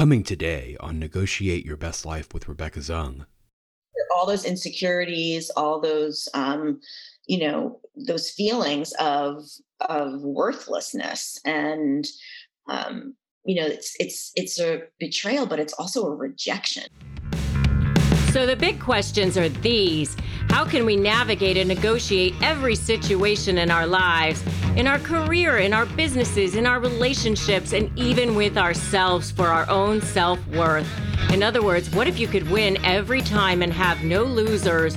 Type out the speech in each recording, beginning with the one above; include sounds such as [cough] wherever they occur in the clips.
Coming today on Negotiate Your Best Life with Rebecca Zung. All those insecurities, all those, um, you know, those feelings of of worthlessness, and um, you know, it's it's it's a betrayal, but it's also a rejection. So the big questions are these. How can we navigate and negotiate every situation in our lives, in our career, in our businesses, in our relationships, and even with ourselves for our own self worth? In other words, what if you could win every time and have no losers?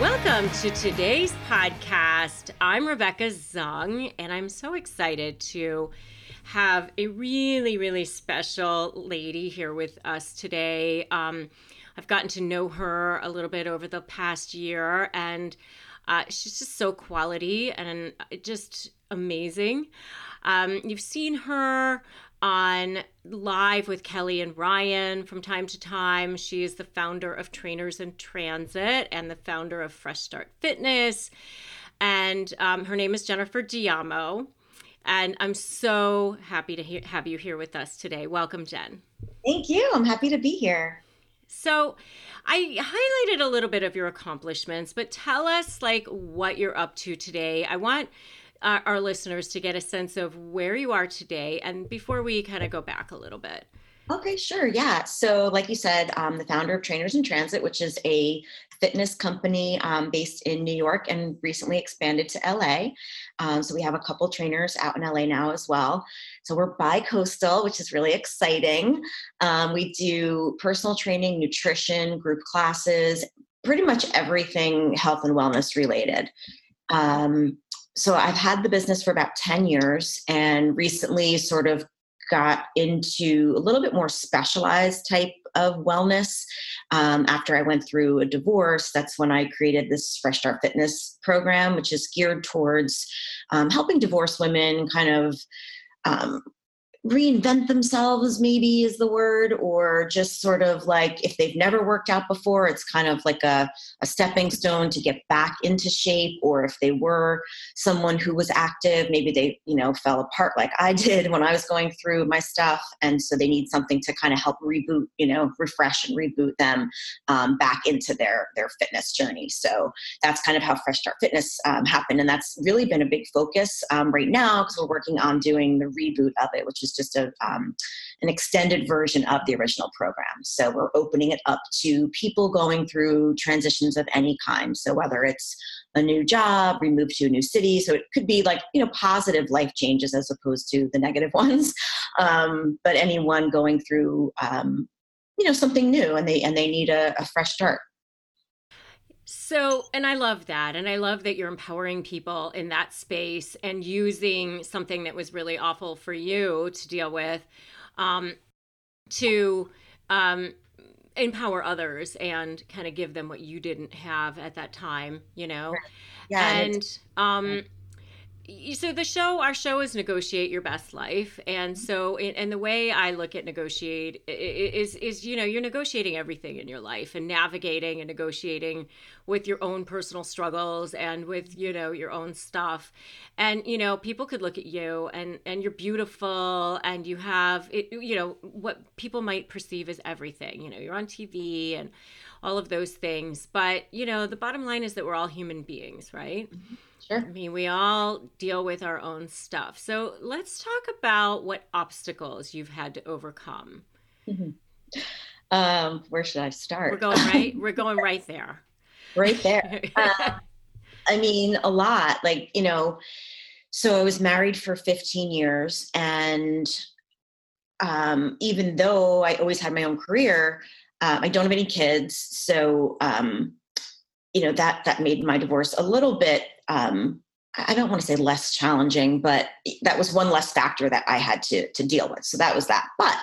Welcome to today's podcast. I'm Rebecca Zung, and I'm so excited to have a really, really special lady here with us today. Um, I've gotten to know her a little bit over the past year, and uh, she's just so quality and just amazing. Um, you've seen her on live with Kelly and Ryan from time to time. She is the founder of Trainers in Transit and the founder of Fresh Start Fitness. And um, her name is Jennifer Giamo. And I'm so happy to he- have you here with us today. Welcome, Jenn. Thank you. I'm happy to be here. So, I highlighted a little bit of your accomplishments, but tell us like what you're up to today. I want our, our listeners to get a sense of where you are today and before we kind of go back a little bit. Okay, sure. Yeah. So, like you said, I'm the founder of Trainers in Transit, which is a fitness company um, based in New York and recently expanded to LA. Um, so, we have a couple trainers out in LA now as well. So, we're bi coastal, which is really exciting. Um, we do personal training, nutrition, group classes, pretty much everything health and wellness related. Um, so I've had the business for about 10 years and recently sort of got into a little bit more specialized type of wellness um, after I went through a divorce. That's when I created this Fresh Start Fitness program, which is geared towards um, helping divorced women kind of um, reinvent themselves maybe is the word or just sort of like if they've never worked out before it's kind of like a, a stepping stone to get back into shape or if they were someone who was active maybe they you know fell apart like i did when i was going through my stuff and so they need something to kind of help reboot you know refresh and reboot them um, back into their their fitness journey. So that's kind of how fresh start fitness um, happened and that's really been a big focus um, right now because we're working on doing the reboot of it which is just a, um, an extended version of the original program. So we're opening it up to people going through transitions of any kind. So whether it's a new job, we move to a new city. So it could be like, you know, positive life changes as opposed to the negative [laughs] ones. Um, but anyone going through, um, you know, something new and they, and they need a, a fresh start. So, and I love that. And I love that you're empowering people in that space and using something that was really awful for you to deal with um, to um, empower others and kind of give them what you didn't have at that time, you know? Yeah. And, um, so the show our show is negotiate your best life. And so and the way i look at negotiate is is you know you're negotiating everything in your life and navigating and negotiating with your own personal struggles and with you know your own stuff. And you know people could look at you and and you're beautiful and you have it you know what people might perceive as everything you know you're on tv and all of those things. But you know the bottom line is that we're all human beings right? Mm-hmm Sure. I mean, we all deal with our own stuff. So let's talk about what obstacles you've had to overcome. Mm-hmm. Um, where should I start? We're going right. we're [laughs] going right there. Right there. [laughs] um, I mean, a lot. Like you know, so I was married for 15 years, and um, even though I always had my own career, um, I don't have any kids. So um, you know that that made my divorce a little bit um, I don't want to say less challenging, but that was one less factor that I had to to deal with. So that was that. But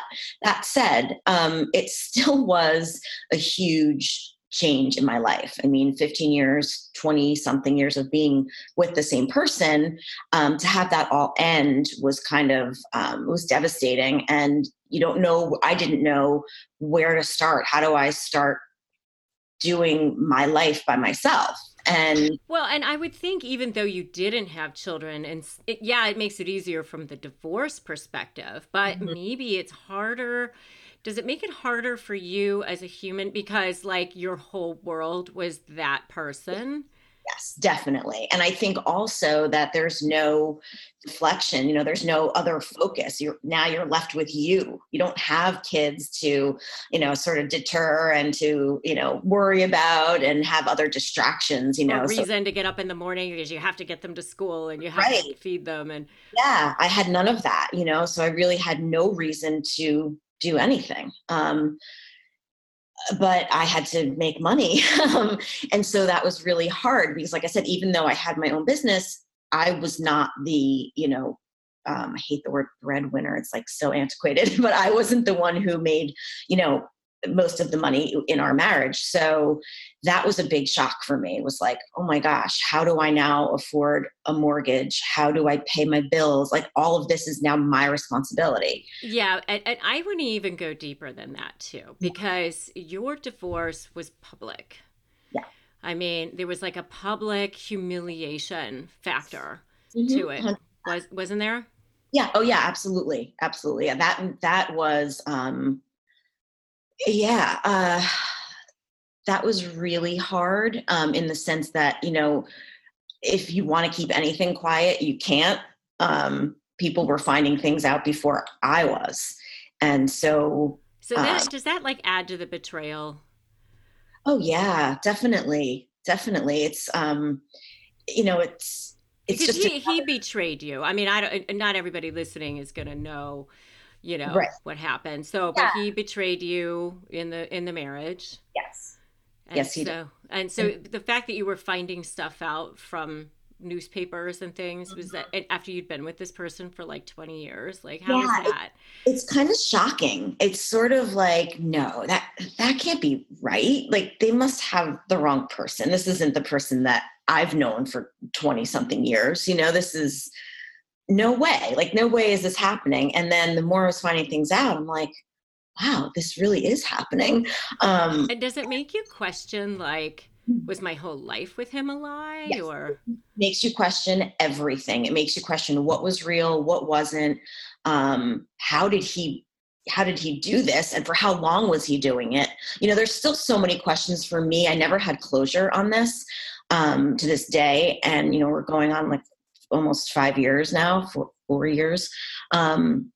that said, um, it still [laughs] was a huge change in my life. I mean, 15 years, 20 something years of being with the same person, um, to have that all end was kind of um, was devastating. And you don't know. I didn't know where to start. How do I start doing my life by myself? And well and i would think even though you didn't have children and it, yeah it makes it easier from the divorce perspective but mm-hmm. maybe it's harder does it make it harder for you as a human because like your whole world was that person Yes, definitely. And I think also that there's no deflection, you know, there's no other focus. You're now you're left with you. You don't have kids to, you know, sort of deter and to, you know, worry about and have other distractions, you know. Or reason so, to get up in the morning because you have to get them to school and you have right. to feed them and Yeah, I had none of that, you know, so I really had no reason to do anything. Um but I had to make money. [laughs] Um, and so that was really hard because, like I said, even though I had my own business, I was not the, you know, um, I hate the word breadwinner. It's like so antiquated, [laughs] but I wasn't the one who made, you know, most of the money in our marriage. So that was a big shock for me. It was like, oh my gosh, how do I now afford a mortgage? How do I pay my bills? Like all of this is now my responsibility. Yeah. And, and I wouldn't even go deeper than that, too, because yeah. your divorce was public. Yeah. I mean, there was like a public humiliation factor mm-hmm. to it. Was wasn't there? Yeah. Oh yeah, absolutely. Absolutely. Yeah, that that was um yeah, uh, that was really hard um, in the sense that, you know, if you want to keep anything quiet, you can't. Um, people were finding things out before I was. And so. So that, uh, does that like add to the betrayal? Oh, yeah, definitely. Definitely. It's, um, you know, it's, it's because just he, he betrayed you. I mean, I don't, not everybody listening is going to know you know right. what happened. So, yeah. but he betrayed you in the in the marriage. Yes. And yes, he so, did. And so mm-hmm. the fact that you were finding stuff out from newspapers and things was that mm-hmm. after you'd been with this person for like 20 years like how yeah, that it, it's kind of shocking it's sort of like no that that can't be right like they must have the wrong person this isn't the person that i've known for 20 something years you know this is no way, like, no way is this happening. And then the more I was finding things out, I'm like, wow, this really is happening. Um, and does it make you question, like, hmm. was my whole life with him a lie yes. or makes you question everything it makes you question what was real what wasn't um, how did he how did he do this and for how long was he doing it you know there's still so many questions for me i never had closure on this um, to this day and you know we're going on like almost five years now, four, four years. Um,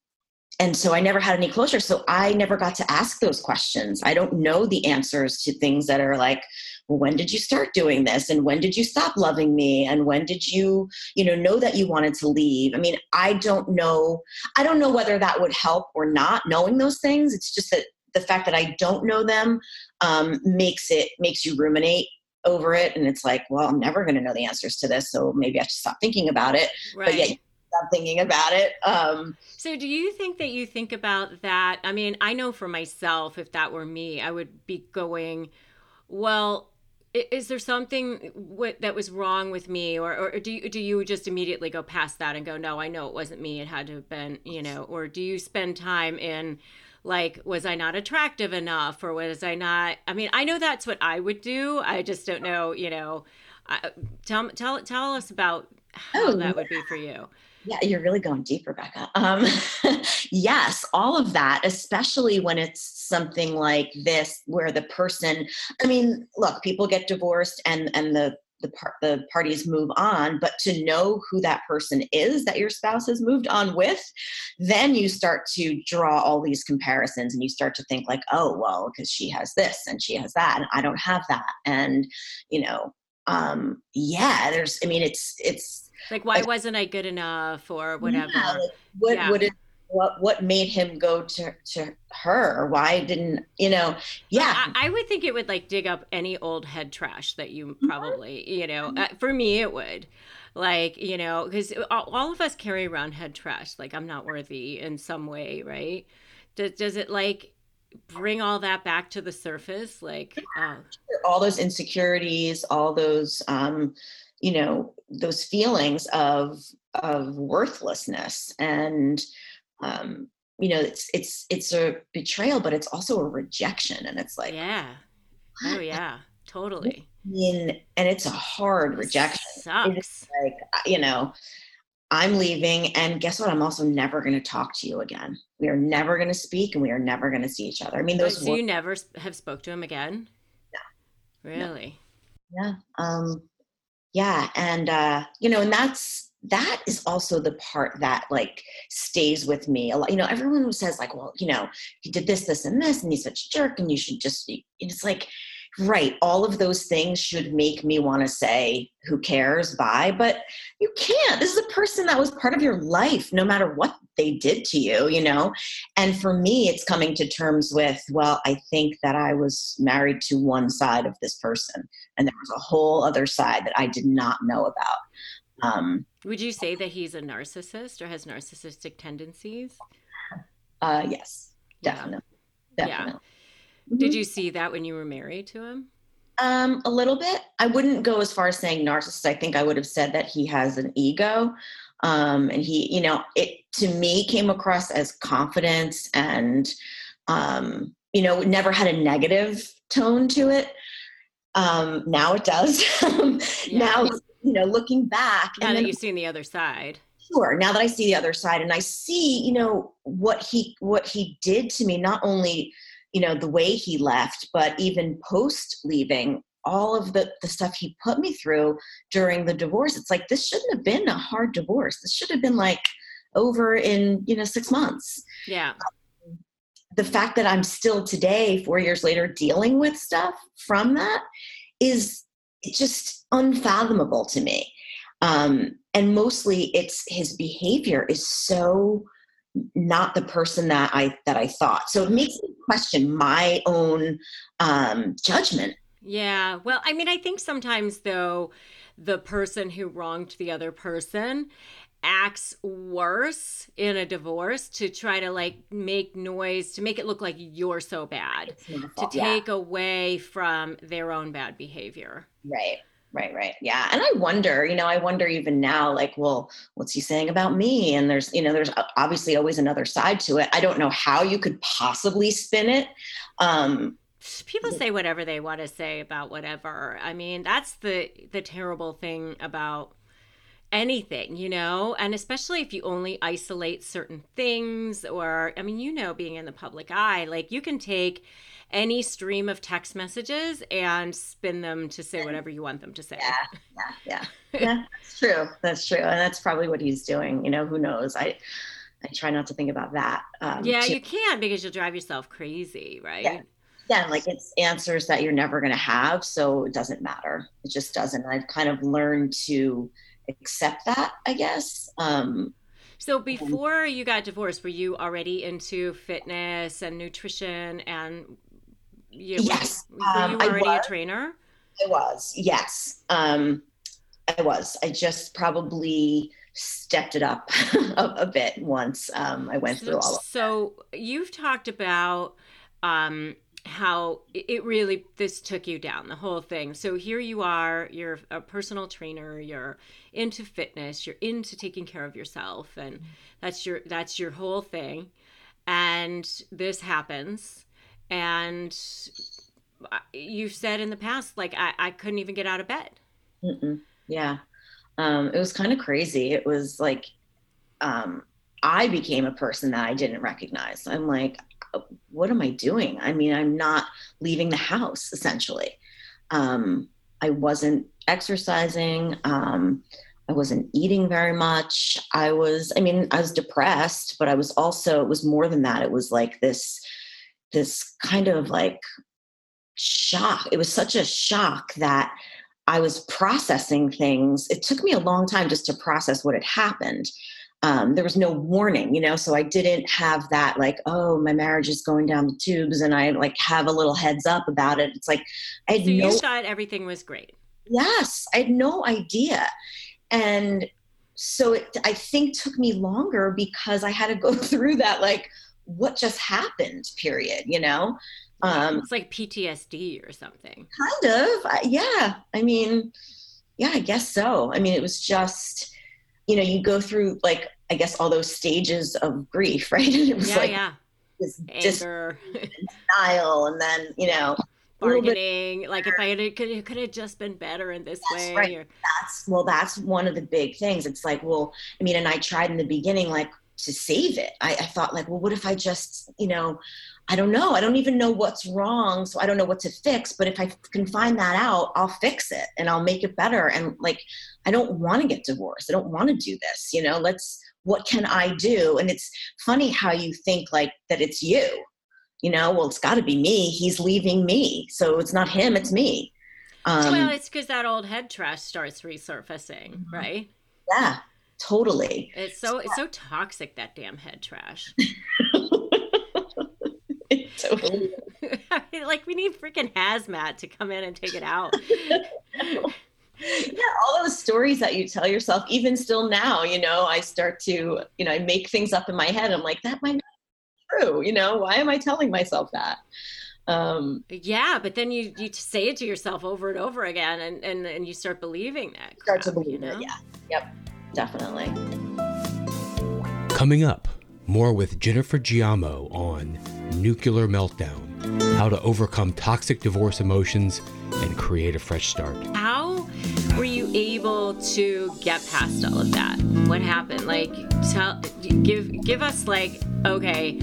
and so I never had any closure. So I never got to ask those questions. I don't know the answers to things that are like, well, when did you start doing this? And when did you stop loving me? And when did you, you know, know that you wanted to leave? I mean, I don't know. I don't know whether that would help or not knowing those things. It's just that the fact that I don't know them um, makes it makes you ruminate over it and it's like well i'm never going to know the answers to this so maybe i should stop thinking about it. Right. but yeah stop thinking about it um, so do you think that you think about that? I mean i know for myself if that were me i would be going well is there something what, that was wrong with me? Or, or do you do you just immediately go past that and go no i know it wasn't me. It had to have been you know? Or do you spend time in like was i not attractive enough or was i not i mean i know that's what i would do. I just don't know you know uh, tell tell tell us about how oh, that would be for you. Yeah you're really going deep rebecca um, [laughs] yes all of that especially when it's something like this where the person i mean look people get divorced and and the the, par- the parties move on but to know who that person is that your spouse has moved on with then you start to draw all these comparisons and you start to think like oh well because she has this and she has that and i don't have that and you know um yeah there's i mean it's it's like why wasn't i good enough or whatever yeah, like, what, yeah. what is what what made him go to to her? Why didn't you know yeah. I, I, would think it would like dig up any old head trash that you mm-hmm. probably you know uh, for me it would. Like you know because all, all, of us carry around head trash. Like i'm not worthy in some way right? Does, does it like bring all that back to the surface? Like uh, all those insecurities all those um you know those feelings of of worthlessness and um you know it's it's it's a betrayal but it's also a rejection and it's like yeah. Oh yeah. Totally. I mean, and it's a hard rejection. Sucks. like you know i'm leaving and guess what? I'm also never going to talk to you again. We are never going to speak and we are never going to see each other. I mean those so you never have spoke to him again? No. Really? No. yeah um yeah and uh you know and that's that is also the part that like stays with me a lot you know everyone who says like well you know he did this this and this and he's such a jerk and you should just it's like right all of those things should make me want to say who cares? Bye but you can't this is a person that was part of your life no matter what they did to you you know? And for me it's coming to terms with well i think that i was married to one side of this person and there was a whole other side that i did not know about um, would you say that he's a narcissist or has narcissistic tendencies uh, yes definitely yeah. definitely yeah Mm-hmm. Did you see that when you were married to him? Um, a little bit. I wouldn't go as far as saying narcissist. I think I would have said that he has an ego. Um, and he, you know, it to me came across as confidence and, um, you know, never had a negative tone to it. Um, now it does. [laughs] yeah. Now, you know, looking back. Now that you've seen the other side. Sure. Now that I see the other side and I see, you know, what he what he did to me, not only you know the way he left but even post leaving all of the, the stuff he put me through during the divorce it's like this shouldn't have been a hard divorce this should have been like over in you know six months yeah the fact that i'm still today four years later dealing with stuff from that is just unfathomable to me um, and mostly it's his behavior is so not the person that I that I thought. So it makes me question my own um, judgment. Yeah. Well, I mean, I think sometimes though, the person who wronged the other person acts worse in a divorce to try to like make noise to make it look like you're so bad to take yeah. away from their own bad behavior. Right right right yeah and i wonder you know i wonder even now like well what's he saying about me? And there's you know there's obviously always another side to it. I don't know how you could possibly spin it um people say whatever they want to say about whatever. I mean that's the the terrible thing about anything, you know, and especially if you only isolate certain things, or I mean, you know, being in the public eye, like you can take any stream of text messages and spin them to say whatever you want them to say. Yeah, yeah, yeah. [laughs] yeah that's true. That's true, and that's probably what he's doing. You know, who knows? I I try not to think about that. Um, yeah, too. you can't because you'll drive yourself crazy, right? Yeah. Yeah, like it's answers that you're never going to have, so it doesn't matter. It just doesn't. I've kind of learned to accept that, I guess. Um, so before you got divorced, were you already into fitness and nutrition and you, yes. Were, were you um, already a trainer? I was, yes. Um, I was. I just probably stepped it up [laughs] a, a, bit once um, I went so, through all of So that. you've talked about um, how it really this took you down the whole thing. So here you are, you're a personal trainer, you're into fitness, you're into taking care of yourself, and that's your that's your whole thing. And this happens and you've said in the past like i, I couldn't even get out of bed Mm-mm. yeah um, it was kind of crazy it was like um, i became a person that i didn't recognize i'm like what am i doing i mean i'm not leaving the house essentially um, i wasn't exercising um, i wasn't eating very much i was i mean i was depressed but i was also it was more than that it was like this this kind of like shock. It was such a shock that I was processing things. It took me a long time just to process what had happened. Um, there was no warning, you know, so I didn't have that like, oh, my marriage is going down the tubes, and I like have a little heads up about it. It's like I had so you no thought everything was great. yes, I had no idea, and so it I think took me longer because I had to go [laughs] through that like what just happened period, you know. Um, It's like PTSD or something. kind of yeah i mean yeah i guess so i mean it was just you know you go through like i guess all those stages of grief [laughs] right and it was Yeah, like yeah. this Anger, [laughs] denial and then you know a little bit- bargaining. Like if I had, it could, it could have just been better in this That's way. right. or- that's well that's one of the big things it's like well i mean and i tried in the beginning like to save it I, I thought like well what if i just you know i don't know i don't even know what's wrong so i don't know what to fix but if i can find that out i'll fix it and i'll make it better and like i don't want to get divorced i don't want to do this you know let's what can i do and it's funny how you think like that it's you you know well it's got to be me he's leaving me so it's not him it's me um, well, it's because that old head trash starts resurfacing, Mhm. right? yeah totally It's so it's so toxic that damn head trash. totally. I mean, like we need freaking hazmat to come in and take it out. [laughs] [laughs] yeah, all those stories that you tell yourself, even still now, you know, I start to, you know, I make things up in my head. I'm like, that might not be true. You know, why am I telling myself that? Um, Yeah, but then you you say it to yourself over and over again, and and, and you start believing that. start to believe you know? it. Yeah. Yep. Definitely. Coming up, more with Jennifer Giamo on Nuclear Meltdown How to Overcome Toxic Divorce Emotions and Create a Fresh Start. How were you able to get past all of that? What happened? Like, tell, give give us like, okay,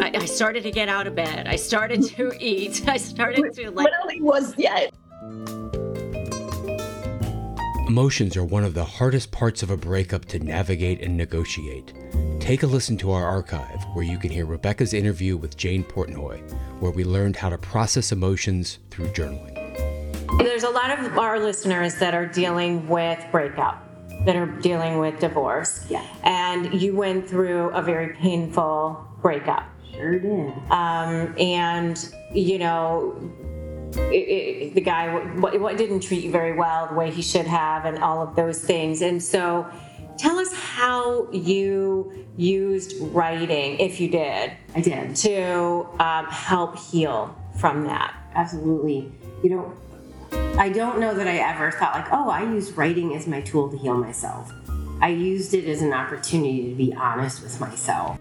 I, I started to get out of bed. I started to [laughs] eat. I started to like. Literally was, yeah. Emotions are one of the hardest parts of a breakup to navigate and negotiate. Take a listen to our archive where you can hear Rebecca's interview with Jane Portnoy, where we learned how to process emotions through journaling. There's a lot of our listeners that are dealing with breakup, that are dealing with divorce. Yeah. And you went through a very painful breakup. Sure did. Um, and, you know, it, it, the guy what, what didn't treat you very well the way he should have, and all of those things. And so, tell us how you used writing, if you did, I did. to um, help heal from that. Absolutely. You know, I don't know that I ever thought, like, oh, I use writing as my tool to heal myself. I used it as an opportunity to be honest with myself.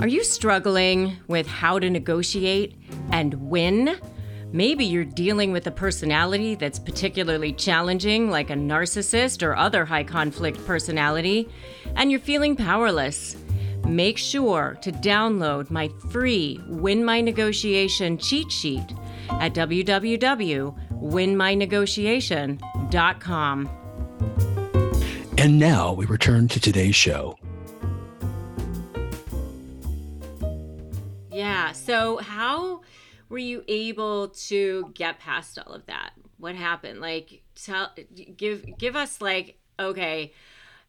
Are you struggling with how to negotiate and win? Maybe you're dealing with a personality that's particularly challenging, like a narcissist or other high conflict personality, and you're feeling powerless. Make sure to download my free Win My Negotiation cheat sheet at www.winmynegotiation.com. And now we return to today's show. Yeah. So, how were you able to get past all of that? What happened? Like, tell, give, give us like, okay,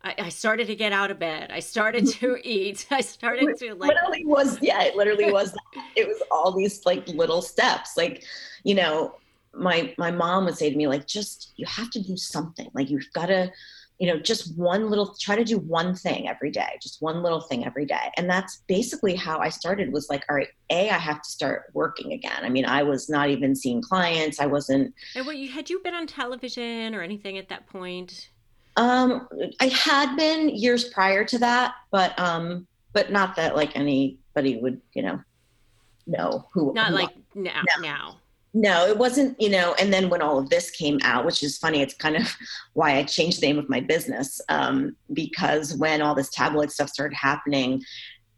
I, I started to get out of bed. I started to [laughs] eat. I started to like. literally was yeah it literally was [laughs] it was all these like little steps like you know my my mom would say to me like just you have to do something like you've got to you know just one little try to do one thing every day just one little thing every day and that's basically how i started was like all right a i have to start working again i mean i was not even seeing clients i wasn't And what you had you been on television or anything at that point? Um, I had been years prior to that, but um, but not that like anybody would, you know, know who. Not who like now. No. Now. no, it wasn't, you know, and then when all of this came out, which is funny, it's kind of [laughs] why I changed the name of my business. Um, because when all this tabloid stuff started happening,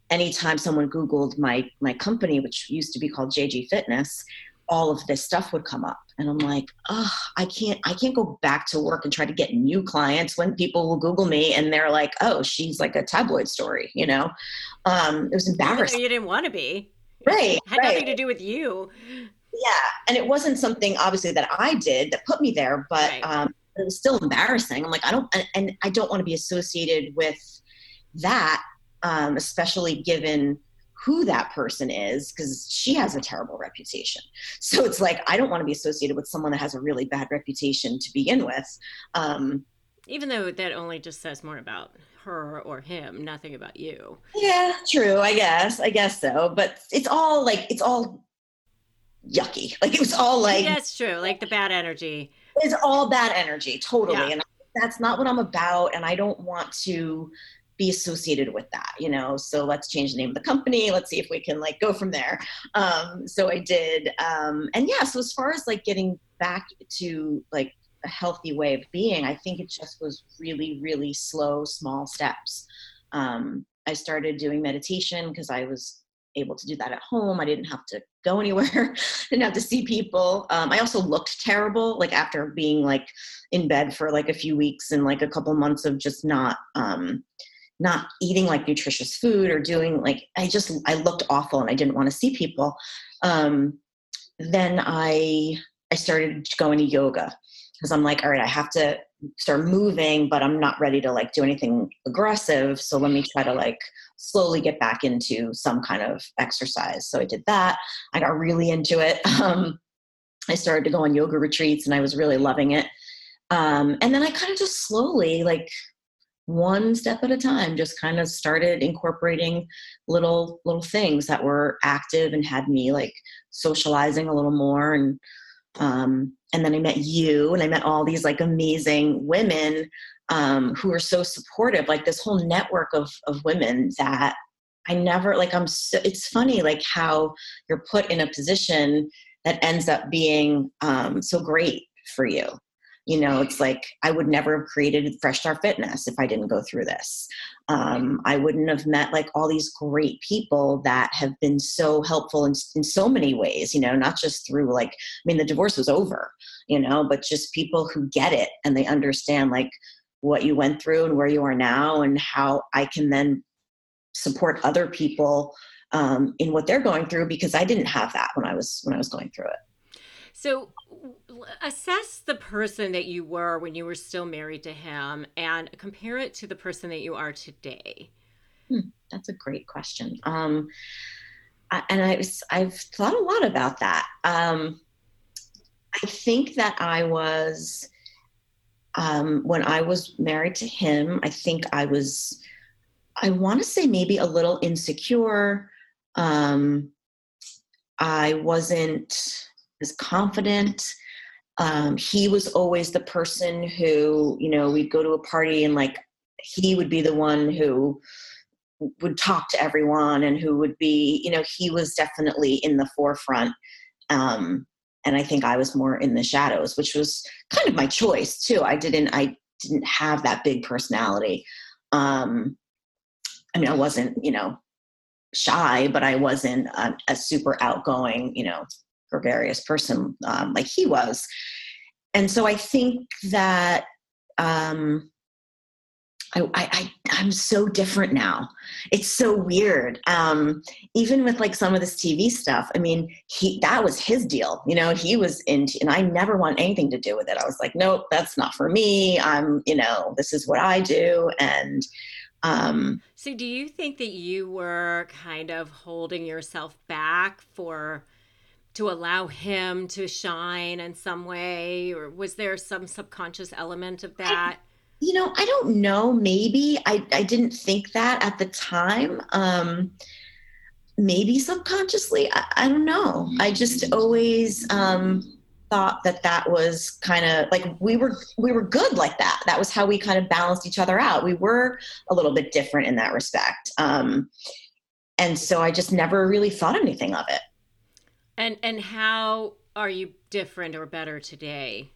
anytime someone Googled my my company, which used to be called JG Fitness, all of this stuff would come up. And I'm like, oh, I can't I can't go back to work and try to get new clients when people will Google me and they're like, oh, she's like a tabloid story, you know? Um, it was embarrassing. you didn't want to be. Right. It had right. nothing to do with you. yeah and it wasn't something obviously that i did that put me there but Right. um, it was still embarrassing. I'm like, I don't, and, and I don't want to be associated with that, um, especially given who that person is, because she has a terrible reputation. So it's like, I don't want to be associated with someone that has a really bad reputation to begin with. Um, Even though that only just says more about her or him, nothing about you. Yeah, true. I guess. I guess so. But it's all like it's all yucky. Like it was all like that's true. Like the bad energy. It's all bad energy, totally. Yeah. And that's not what I'm about. And I don't want to be associated with that, you know. So let's change the name of the company. Let's see if we can like go from there. Um, so I did. Um, and yeah, so as far as like getting back to like a healthy way of being, I think it just was really, really slow, small steps. Um, I started doing meditation because I was able to do that at home. I didn't have to go anywhere, [laughs] didn't have to see people. Um, I also looked terrible, like after being like in bed for like a few weeks and like a couple months of just not um, not eating like nutritious food or doing like I just I looked awful and I didn't want to see people. Um, then I I started going to yoga because I'm like, all right, I have to start moving, but I'm not ready to like do anything aggressive. So let me try to like slowly get back into some kind of exercise. So I did that. I got really into it. [laughs] Um, I started to go on yoga retreats and I was really loving it. Um, and then I kind of just slowly, like one step at a time, just kind of started incorporating little little things that were active and had me like socializing a little more and um, and then I met you and I met all these like amazing women um, who are so supportive, like this whole network of, of women that I never like, I'm so, it's funny like how you're put in a position that ends up being um, so great for you. You know, it's like I would never have created Fresh Start Fitness if I didn't go through this. Um, I wouldn't have met like all these great people that have been so helpful in, in so many ways, you know, not just through like, I mean, the divorce was over, you know, but just people who get it and they understand like what you went through and where you are now and how I can then support other people um, in what they're going through because I didn't have that when I was when I was going through it. So, assess the person that you were when you were still married to him and compare it to the person that you are today. Hmm, that's a great question. Um, I, and I I've thought a lot about that. Um, I think that I was, um, when I was married to him, I think I was, I want to say maybe a little insecure. Um, I wasn't as confident. Um, he was always the person who, you know, we'd go to a party and like he would be the one who would talk to everyone and who would be, you know, he was definitely in the forefront. Um, and I think I was more in the shadows, which was kind of my choice too. I didn't, I didn't have that big personality. Um, I mean, I wasn't, you know, shy, but I wasn't a, a super outgoing, you know, gregarious person um, like he was. And so I think that um, I, I, I, am so different now. It's so weird. Um, even with like some of this TV stuff, I mean, he, that was his deal, you know, he was into, and I never want anything to do with it. I was like, nope, that's not for me. I'm, you know, this is what I do. And, um, so do you think that you were kind of holding yourself back for, to allow him to shine in some way or was there some subconscious element of that? you know i don't know. Maybe. I i didn't think that at the time. Um maybe subconsciously. I, I don't know. I just always um thought that that was kind of like we were we were good like that. That was how we kind of balanced each other out. We were a little bit different in that respect. Um and so i just never really thought anything of it and and how are you different or better today?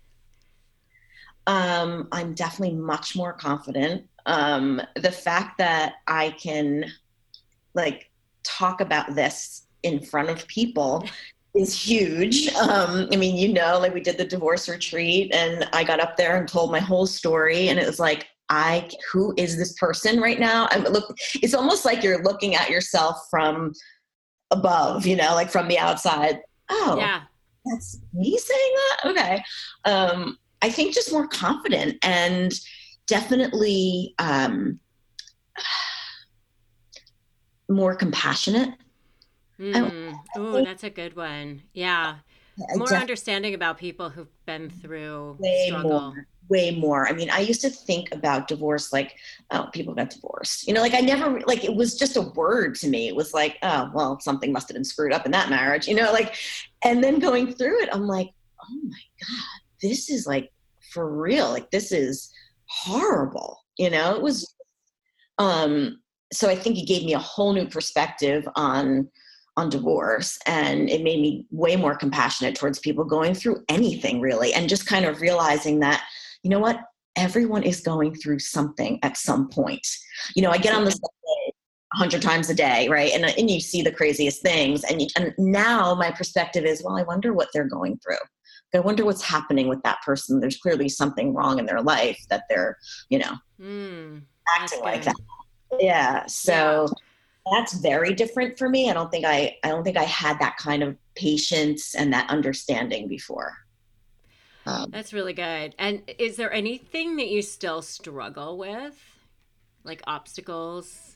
Um, I'm definitely much more confident. Um, the fact that I can like talk about this in front of people is huge. [laughs] Um, I mean, you know, like we did the divorce retreat and I got up there and told my whole story and it was like, I, who is this person right now? I'm look, it's almost like you're looking at yourself from above, you know, like from the outside. Oh, yeah, that's me saying that. Okay. Um, I think just more confident and definitely um, more compassionate. Mm. Oh, that's a good one. Yeah. More understanding about people who've been through way struggle. More, way more. I mean, I used to think about divorce like, oh, people got divorced. You know, like I never, like it was just a word to me. It was like, oh, well, something must have been screwed up in that marriage. You know, like, and then going through it, I'm like, oh my God, this is like for real. Like, this is horrible. You know, it was, um, so I think it gave me a whole new perspective on on divorce and it made me way more compassionate towards people going through anything really and just kind of realizing that you know what everyone is going through something at some point you know i get on the hundred times a day right and, and you see the craziest things and, you, and now my perspective is well i wonder what they're going through I wonder what's happening with that person. There's clearly something wrong in their life that they're, you know, mm, acting like that. Yeah. So yeah that's very different for me. I don't think I I don't think I had that kind of patience and that understanding before. Um, that's really good. And is there anything that you still struggle with, like obstacles?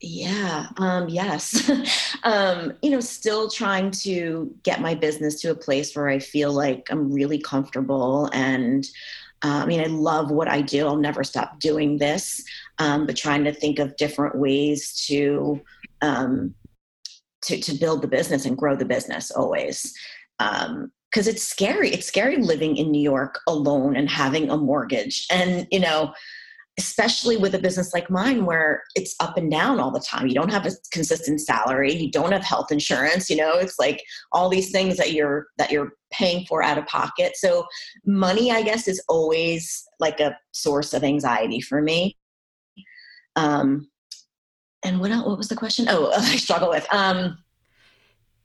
Yeah. Um, yes. [laughs] um, you know, still trying to get my business to a place where I feel like I'm really comfortable and uh, I mean, I love what I do. I'll never stop doing this, um, but trying to think of different ways to, um, to to build the business and grow the business always. Because um, it's scary. It's scary living in New York alone and having a mortgage, and you know, especially with a business like mine where it's up and down all the time you don't have a consistent salary you don't have health insurance you know it's like all these things that you're that you're paying for out of pocket. So money i guess is always like a source of anxiety for me. Um and what else, what was the question? Oh [laughs] i struggle with um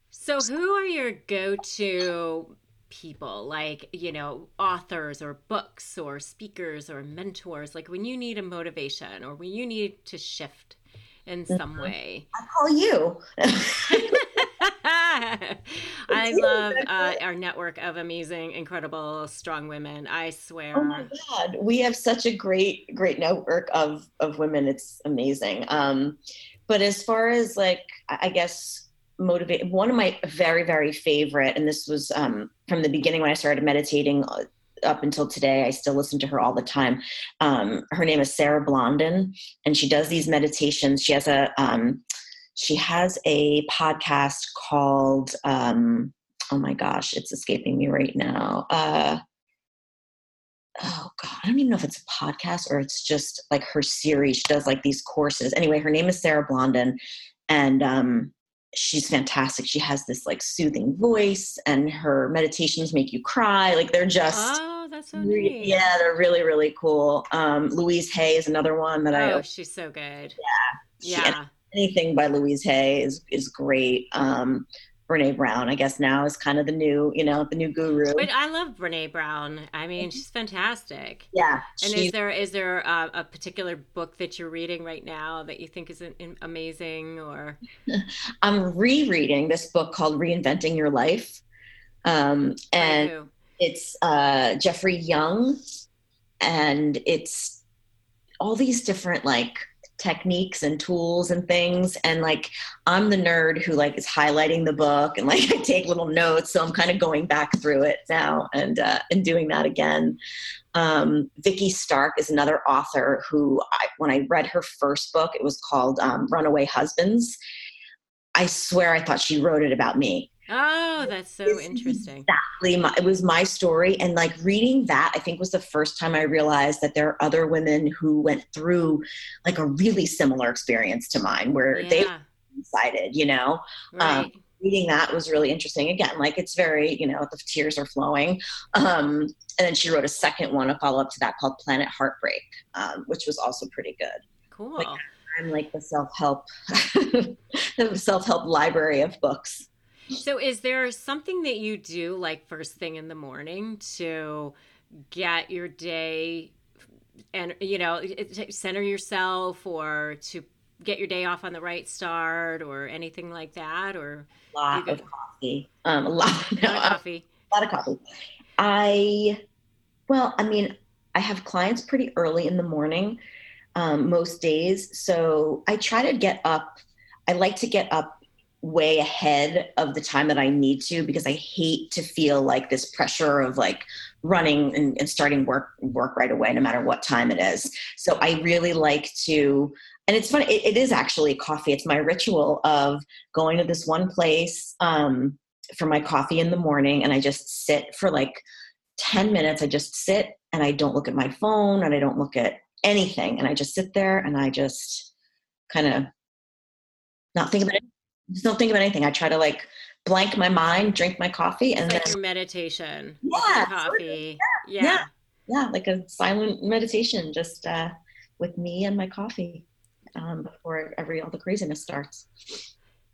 so who are your go-to people? Like you know authors or books or speakers or mentors? Like when you need a motivation or when you need to shift in mm-hmm. some way. I call you [laughs] [laughs] i love uh, our network of amazing incredible strong women i swear. oh my god. We have such a great great network of of women. It's amazing. Um but as far as like i guess motivate one of my very very favorite and this was um, from the beginning when i started meditating uh, up until today i still listen to her all the time. Um, her name is sarah blondin and she does these meditations. She has a um, she has a podcast called um, oh my gosh it's escaping me right now uh, oh god i don't even know if it's a podcast or it's just like her series she does like these courses anyway her name is sarah blondin and um, she's fantastic. She has this like soothing voice, and her meditations make you cry. Like they're just oh, that's so neat. Yeah, they're really really cool. Um, Louise Hay is another one that oh, I. Oh, she's so good. Yeah, yeah. Anything by Louise Hay is is great. Um, Brene Brown, I guess now is kind of the new, you know, the new guru. But I love Brene Brown. I mean, she's fantastic. Yeah. And is there is there a, a, particular book that you're reading right now that you think is amazing, or? [laughs] I'm rereading this book called Reinventing Your Life, um, and it's uh, Jeffrey Young, and it's all these different like techniques and tools and things. And like i'm the nerd who like is highlighting the book and like [laughs] i take little notes. So i'm kind of going back through it now and uh, and doing that again. Um, Vikki Stark is another author who I, when i read her first book it was called um, runaway husbands. I swear i thought she wrote it about me Oh, that's so interesting. Exactly. My, it was my story. And like reading that, I think was the first time I realized that there are other women who went through like a really similar experience to mine where yeah. they decided, you know? Um, right. Um, reading that was really interesting. Again, like it's very, you know, the tears are flowing. Um, and then she wrote a second one, a follow up to that called Planet Heartbreak, um, which was also pretty good. Cool. Like, I'm like the self help, the [laughs] self help library of books. So, is there something that you do like first thing in the morning to get your day and, you know, center yourself or to get your day off on the right start or anything like that? Or a lot of coffee. Um, a lot, [laughs] no, a lot of coffee. A lot of coffee. I Well, I mean, I have clients pretty early in the morning um, most days. So I try to get up. I like to get up way ahead of the time that I need to because I hate to feel like this pressure of like running and, and starting work work right away, no matter what time it is. So I really like to and it's funny it, it is actually coffee. It's my ritual of going to this one place um, for my coffee in the morning and i just sit for like 10 minutes. I just sit and i don't look at my phone and i don't look at anything. And i just sit there and i just kind of not think about it just don't think about anything i try to like blank my mind drink my coffee and like then meditation yeah coffee yeah. yeah. yeah like a silent meditation just uh, with me and my coffee um, before every all the craziness starts.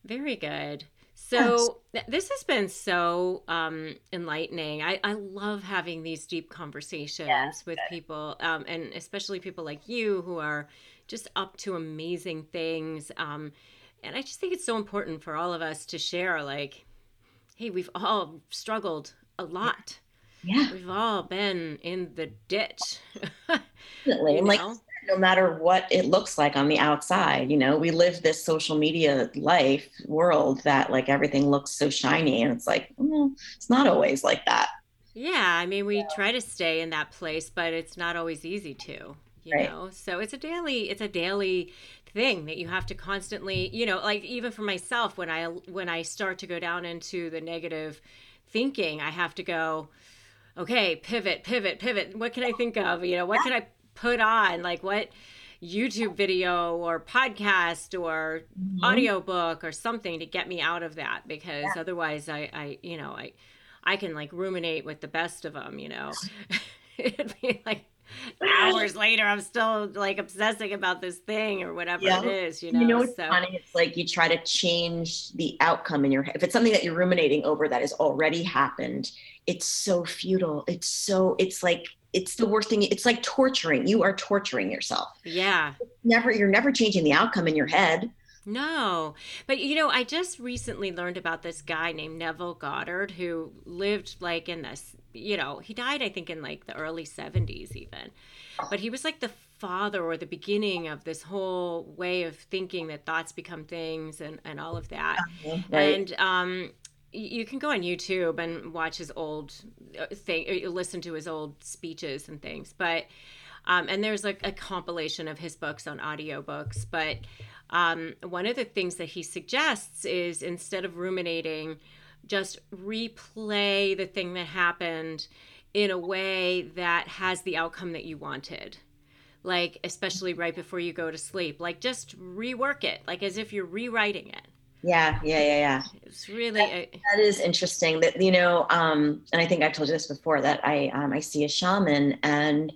Very good. So yes. this has been so um, enlightening. I, I love having these deep conversations with good. people, um, and especially people like you who are just up to amazing things. Um, and I just think it's so important for all of us to share, like, hey, we've all struggled a lot. Yeah, we've all been in the ditch. Definitely, [laughs] like no matter what it looks like on the outside you know we live this social media life world that like everything looks so shiny and it's like mm, it's not always like that yeah i mean we yeah. try to stay in that place but it's not always easy to you right. know so it's a daily it's a daily thing that you have to constantly you know like even for myself when i when i start to go down into the negative thinking i have to go okay pivot pivot pivot what can i think of you know what can i put on like what YouTube video or podcast or mm-hmm. audiobook or something to get me out of that because yeah. otherwise I, I you know I I can like ruminate with the best of them you know [laughs] it'd be like hours later I'm still like obsessing about this thing or whatever yeah. it is you know you know it's so. funny? It's like you try to change the outcome in your head. If it's something that you're ruminating over that has already happened it's so futile. It's so it's like it's the worst thing. It's like torturing. You are torturing yourself. Yeah. Never you're never changing the outcome in your head no but you know i just recently learned about this guy named neville goddard who lived like in this you know he died i think in like the early 70s even but he was like the father or the beginning of this whole way of thinking that thoughts become things and, and all of that uh-huh, right. and um you can go on YouTube and watch his old uh, thing, listen to his old speeches and things. But um, and there's like a compilation of his books on audiobooks. But um, one of the things that he suggests is instead of ruminating, just replay the thing that happened in a way that has the outcome that you wanted. Like, especially right before you go to sleep, like just rework it, like as if you're rewriting it yeah, yeah, yeah, yeah. It's really that, a- that is interesting. That you know, um, and I think I've told you this before that I um, I see a shaman and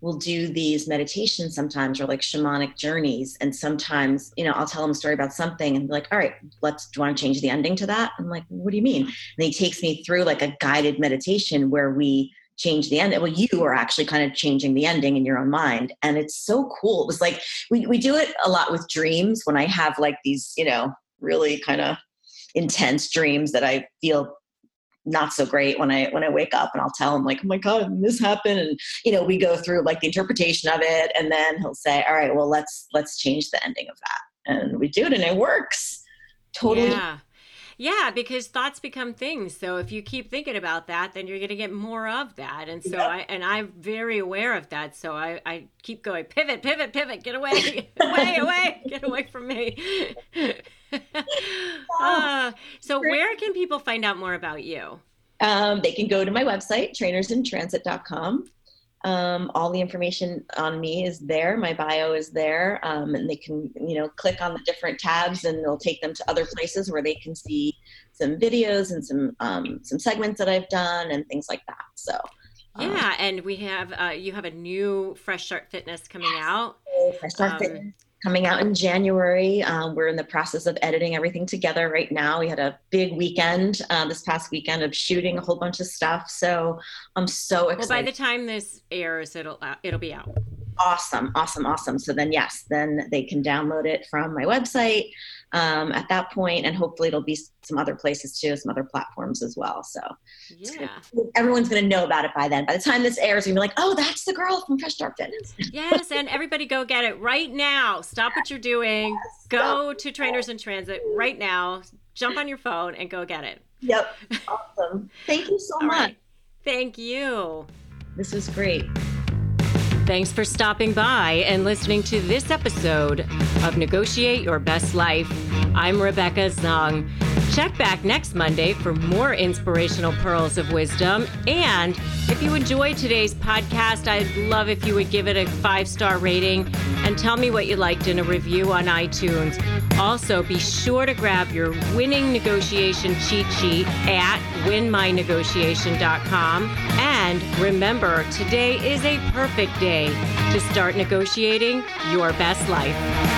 we'll do these meditations sometimes or like shamanic journeys. And sometimes you know i'll tell them a story about something and be like all right let's do you want to change the ending to that? I'm like what do you mean? And he takes me through like a guided meditation where we change the end well you are actually kind of changing the ending in your own mind. And it's so cool. It was like we, we do it a lot with dreams when i have like these you know really kind of intense dreams that I feel not so great when I when I wake up and I'll tell him like, oh my God, this happened. And you know, we go through like the interpretation of it and then he'll say, All right, well let's let's change the ending of that. And we do it and it works. Totally. Yeah. Yeah, because thoughts become things. So if you keep thinking about that, then you're going to get more of that. And so. I and I'm very aware of that. So I I keep going pivot, pivot, pivot, get away, [laughs] away, away, get away from me. [laughs] uh, [laughs] so where can people find out more about you? Um, they can go to my website, trainersintransit.com. Um, all the information on me is there. My bio is there, um, and they can, you know, click on the different tabs, and it'll take them to other places where they can see some videos and some um, some segments that I've done and things like that. So. Um, yeah, and we have uh, you have a new Fresh Start Fitness coming yes. out. Fresh Start um, Fitness coming out in January. Um, we're in the process of editing everything together right now. We had a big weekend uh, this past weekend of shooting a whole bunch of stuff. So I'm so excited. Well, by the time this airs, it'll uh, it'll be out. Awesome, awesome, awesome. So then, yes, then they can download it from my website. Um, at that point, and hopefully it'll be some other places too, some other platforms as well. So yeah, everyone's going to know about it by then. By the time this airs, you'll be like, "Oh, that's the girl from Fresh Start Fitness." [laughs] yes, and everybody go get it right now. Stop what you're doing. Yes, go to Trainers in Transit right now. Jump on your phone and go get it. Yep. [laughs] Awesome. Thank you so much. Right. Thank you. This was great. Thanks for stopping by and listening to this episode of Negotiate Your Best Life. I'm Rebecca Zung. Check back next Monday for more inspirational pearls of wisdom. And if you enjoyed today's podcast, I'd love if you would give it a five star rating and tell me what you liked in a review on iTunes. Also, be sure to grab your winning negotiation cheat sheet at winmynegotiation.com. And remember, today is a perfect day to start negotiating your best life.